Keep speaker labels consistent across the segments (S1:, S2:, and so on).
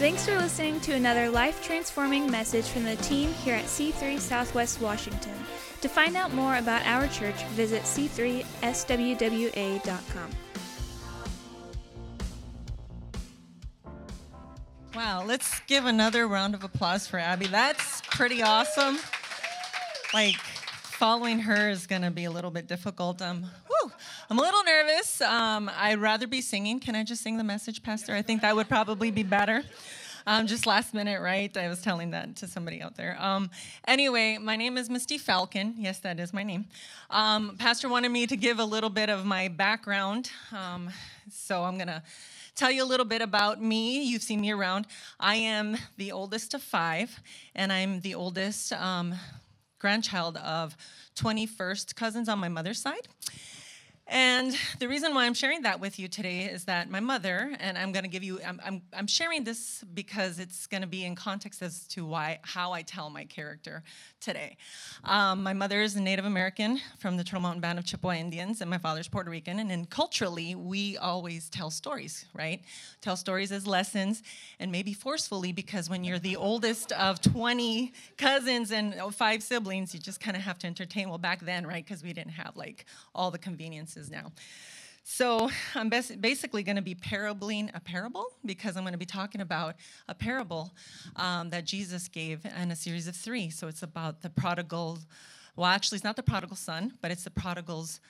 S1: Thanks for listening to another life transforming message from the team here at C3 Southwest Washington. To find out more about our church, visit c3swwa.com.
S2: Wow, let's give another round of applause for Abby. That's pretty awesome. Like, following her is going to be a little bit difficult. Um, I'm a little nervous. Um, I'd rather be singing. Can I just sing the message, Pastor? I think that would probably be better. Um, just last minute, right? I was telling that to somebody out there. Um, anyway, my name is Misty Falcon. Yes, that is my name. Um, Pastor wanted me to give a little bit of my background. Um, so I'm going to tell you a little bit about me. You've seen me around. I am the oldest of five, and I'm the oldest um, grandchild of 21st cousins on my mother's side. And the reason why I'm sharing that with you today is that my mother, and I'm going to give you, I'm, I'm, I'm sharing this because it's going to be in context as to why, how I tell my character today. Um, my mother is a Native American from the Turtle Mountain Band of Chippewa Indians, and my father's Puerto Rican. And then culturally, we always tell stories, right? Tell stories as lessons, and maybe forcefully, because when you're the oldest of 20 cousins and five siblings, you just kind of have to entertain. Well, back then, right? Because we didn't have like all the conveniences now. So I'm basically going to be parabling a parable because I'm going to be talking about a parable um, that Jesus gave in a series of three. So it's about the prodigal. Well, actually, it's not the prodigal son, but it's the prodigal's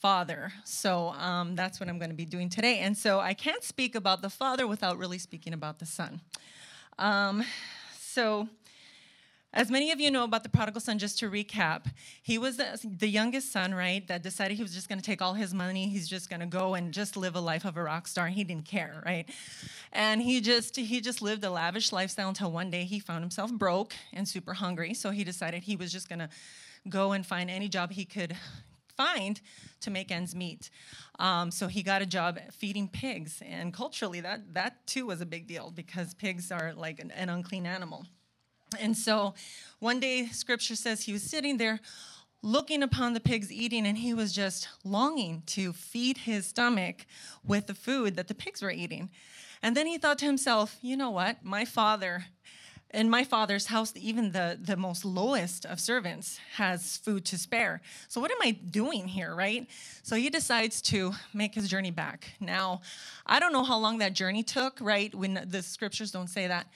S2: father. So um, that's what I'm going to be doing today. And so I can't speak about the father without really speaking about the son. Um, so as many of you know about the prodigal son, just to recap, he was the, youngest son, right, that decided he was just going to take all his money. He's just going to go and just live a life of a rock star. He didn't care, right? And he just he just lived a lavish lifestyle until one day he found himself broke and super hungry. So he decided he was just going to go and find any job he could find to make ends meet. Um, so he got a job feeding pigs, and culturally, that that too was a big deal because pigs are like an, an unclean animal. And so one day, scripture says he was sitting there looking upon the pigs eating, and he was just longing to feed his stomach with the food that the pigs were eating. And then he thought to himself, you know what? My father in my father's house, even the, the most lowest of servants has food to spare. So, what am I doing here, right? So, he decides to make his journey back. Now, I don't know how long that journey took, right? When the scriptures don't say that.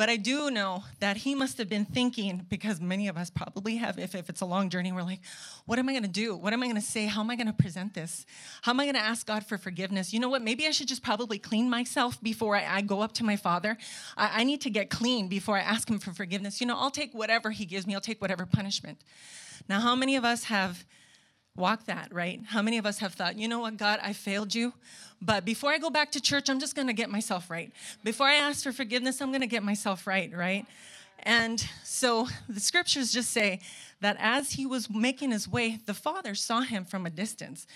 S2: But I do know that he must have been thinking, because many of us probably have, if, if it's a long journey, we're like, what am I going to do? What am I going to say? How am I going to present this? How am I going to ask God for forgiveness? You know what? Maybe I should just probably clean myself before I, I go up to my father. I, I need to get clean before I ask him for forgiveness. You know, I'll take whatever he gives me, I'll take whatever punishment. Now, how many of us have walked that, right? How many of us have thought, you know what, God, I failed you, but before I go back to church, I'm just gonna get myself right. Before I ask for forgiveness, I'm gonna get myself right, right? And so the scriptures just say that as he was making his way, the father saw him from a distance.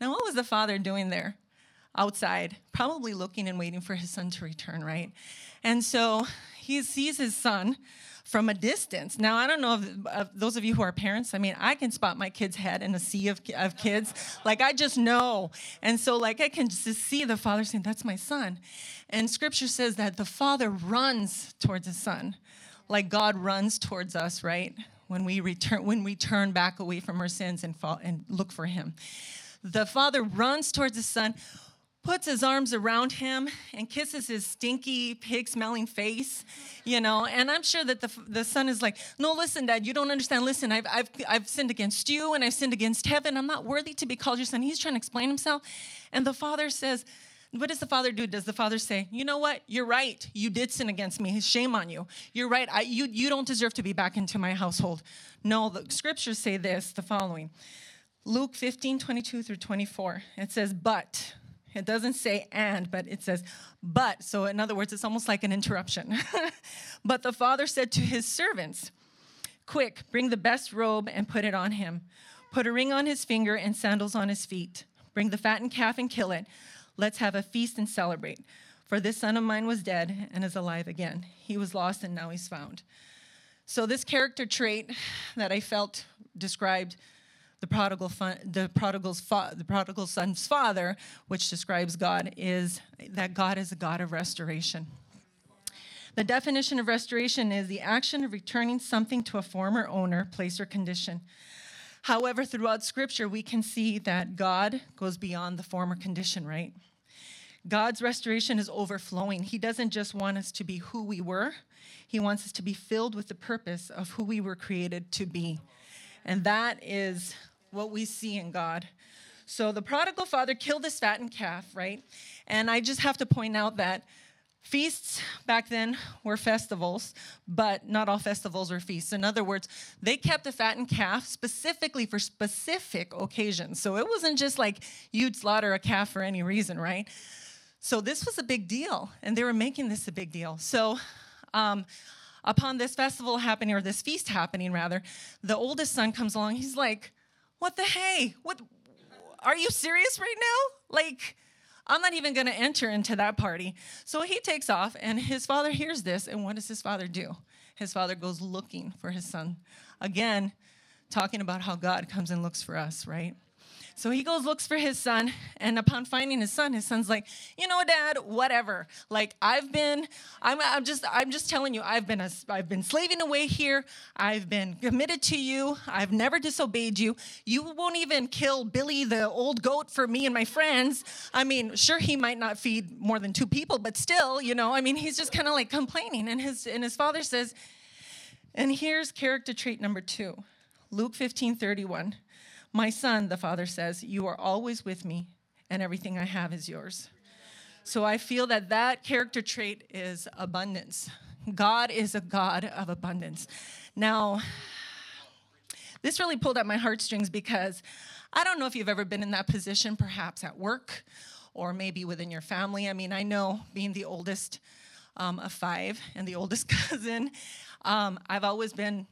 S2: Now, what was the father doing there? Outside, probably looking and waiting for his son to return, right? And so he sees his son from a distance. Now, I don't know if, uh, those of you who are parents, I mean, I can spot my kid's head in a sea of, of kids. Like, I just know. And so, like, I can just see the father saying, That's my son. And scripture says that the father runs towards his son, like God runs towards us, right? When we return, when we turn back away from our sins and fall and look for him. The father runs towards his son puts his arms around him and kisses his stinky pig smelling face you know and i'm sure that the, the son is like no listen dad you don't understand listen I've, I've, I've sinned against you and i've sinned against heaven i'm not worthy to be called your son he's trying to explain himself and the father says what does the father do? Does the father say, "You know what? You're right. You did sin against me. Shame on you. You're right. I, you you don't deserve to be back into my household." No, the scriptures say this: the following, Luke 15, 22 through 24. It says, "But." It doesn't say and, but it says but. So, in other words, it's almost like an interruption. but the father said to his servants, Quick, bring the best robe and put it on him. Put a ring on his finger and sandals on his feet. Bring the fattened calf and kill it. Let's have a feast and celebrate. For this son of mine was dead and is alive again. He was lost and now he's found. So, this character trait that I felt described the prodigal fun, the prodigal's fa- the prodigal son's father, which describes God, is that God is a God of restoration. The definition of restoration is the action of returning something to a former owner, place, or condition. However, throughout scripture, we can see that God goes beyond the former condition, right? God's restoration is overflowing. He doesn't just want us to be who we were, He wants us to be filled with the purpose of who we were created to be. And that is what we see in God. So the prodigal father killed his fattened calf, right? And I just have to point out that Feasts back then were festivals, but not all festivals were feasts. In other words, they kept a fattened calf specifically for specific occasions. So it wasn't just like you'd slaughter a calf for any reason, right? So this was a big deal, and they were making this a big deal. So um, upon this festival happening, or this feast happening rather, the oldest son comes along. He's like, "What the hey? What? Are you serious right now? Like." I'm not even to enter into that party. So he takes off, and his father hears this. And what does his father do? His father goes looking for his son. Again, talking about how God comes and looks for us, right? So he goes, looks for his son, and upon finding his son, his son's like, you know, Dad, whatever. Like I've been, I'm, I'm just, I'm just telling you, I've been, a, I've been slaving away here. I've been committed to you. I've never disobeyed you. You won't even kill Billy the old goat for me and my friends. I mean, sure, he might not feed more than two people, but still, you know, I mean, he's just kind of like complaining, and his, and his father says, and here's character trait number two, Luke 15, 31. My son, the father says, you are always with me, and everything I have is yours. So I feel that that character trait is abundance. God is a God of abundance. Now, this really pulled at my heartstrings because I don't know if you've ever been in that position, perhaps at work or maybe within your family. I mean, I know being the oldest um, of five and the oldest cousin, um, I've always been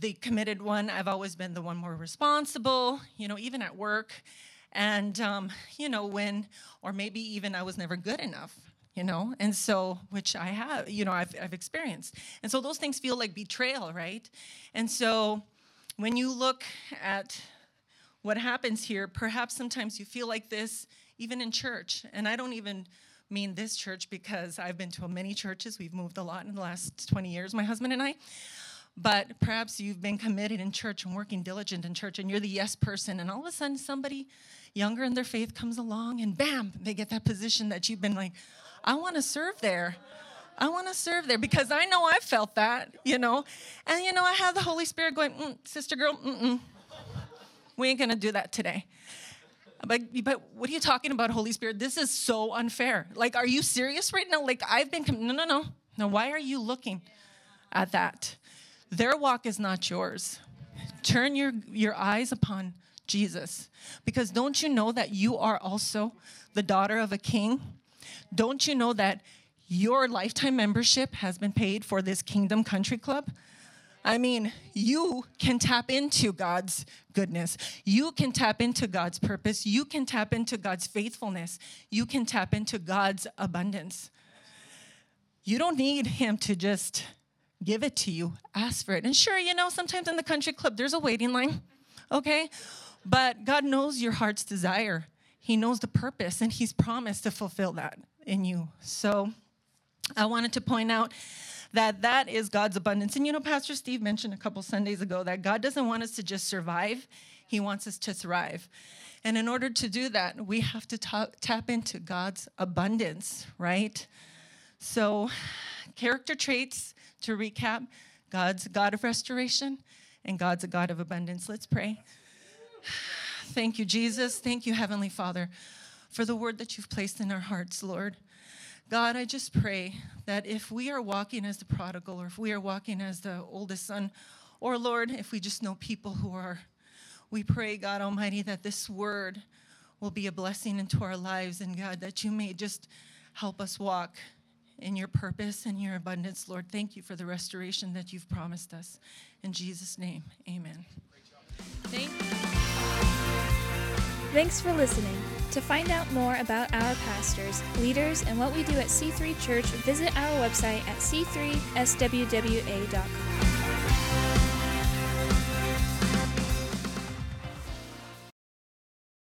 S2: the committed one. I've always been the one more responsible, you know, even at work. And, um, you know, when, or maybe even I was never good enough, you know, and so, which I have, you know, I've, I've experienced. And so those things feel like betrayal, right? And so when you look at what happens here, perhaps sometimes you feel like this even in church. And I don't even mean this church because I've been to many churches. We've moved a lot in the last 20 years, my husband and I. But perhaps you've been committed in church and working diligent in church, and you're the yes person, and all of a sudden somebody younger in their faith comes along, and bam, they get that position that you've been like, I want to serve there. I want to serve there because I know I felt that, you know. And, you know, I have the Holy Spirit going, mm, sister girl, mm-mm. we ain't to do that today. But, but what are you talking about, Holy Spirit? This is so unfair. Like, are you serious right now? Like, I've been, com- no, no, no. No, why are you looking at that? Their walk is not yours. Turn your, your eyes upon Jesus. Because don't you know that you are also the daughter of a king? Don't you know that your lifetime membership has been paid for this Kingdom Country Club? I mean, you can tap into God's goodness. You can tap into God's purpose. You can tap into God's faithfulness. You can tap into God's abundance. You don't need Him to just give it to you, ask for it. And sure, you know, sometimes in the country club, there's a waiting line, okay? But God knows your heart's desire. He knows the purpose, and He's promised to fulfill that in you. So I wanted to point out that that is God's abundance. And you know, Pastor Steve mentioned a couple Sundays ago that God doesn't want us to just survive, He wants us to thrive. And in order to do that, we have to tap into God's abundance, right? So, character traits to recap, God's a God of restoration and God's a God of abundance. Let's pray. Thank you, Jesus. Thank you, Heavenly Father, for the word that you've placed in our hearts, Lord. God, I just pray that if we are walking as the prodigal, or if we are walking as the oldest son, or Lord, if we just know people who are, we pray, God Almighty, that this word will be a blessing into our lives, and God, that you may just help us walk in your purpose and your abundance, Lord. Thank you for the restoration that you've promised us. In Jesus' name, amen.
S1: Thank Thanks for listening. To find out more about our pastors, leaders, and what we do at C3 Church, visit our website at c3swwa.com.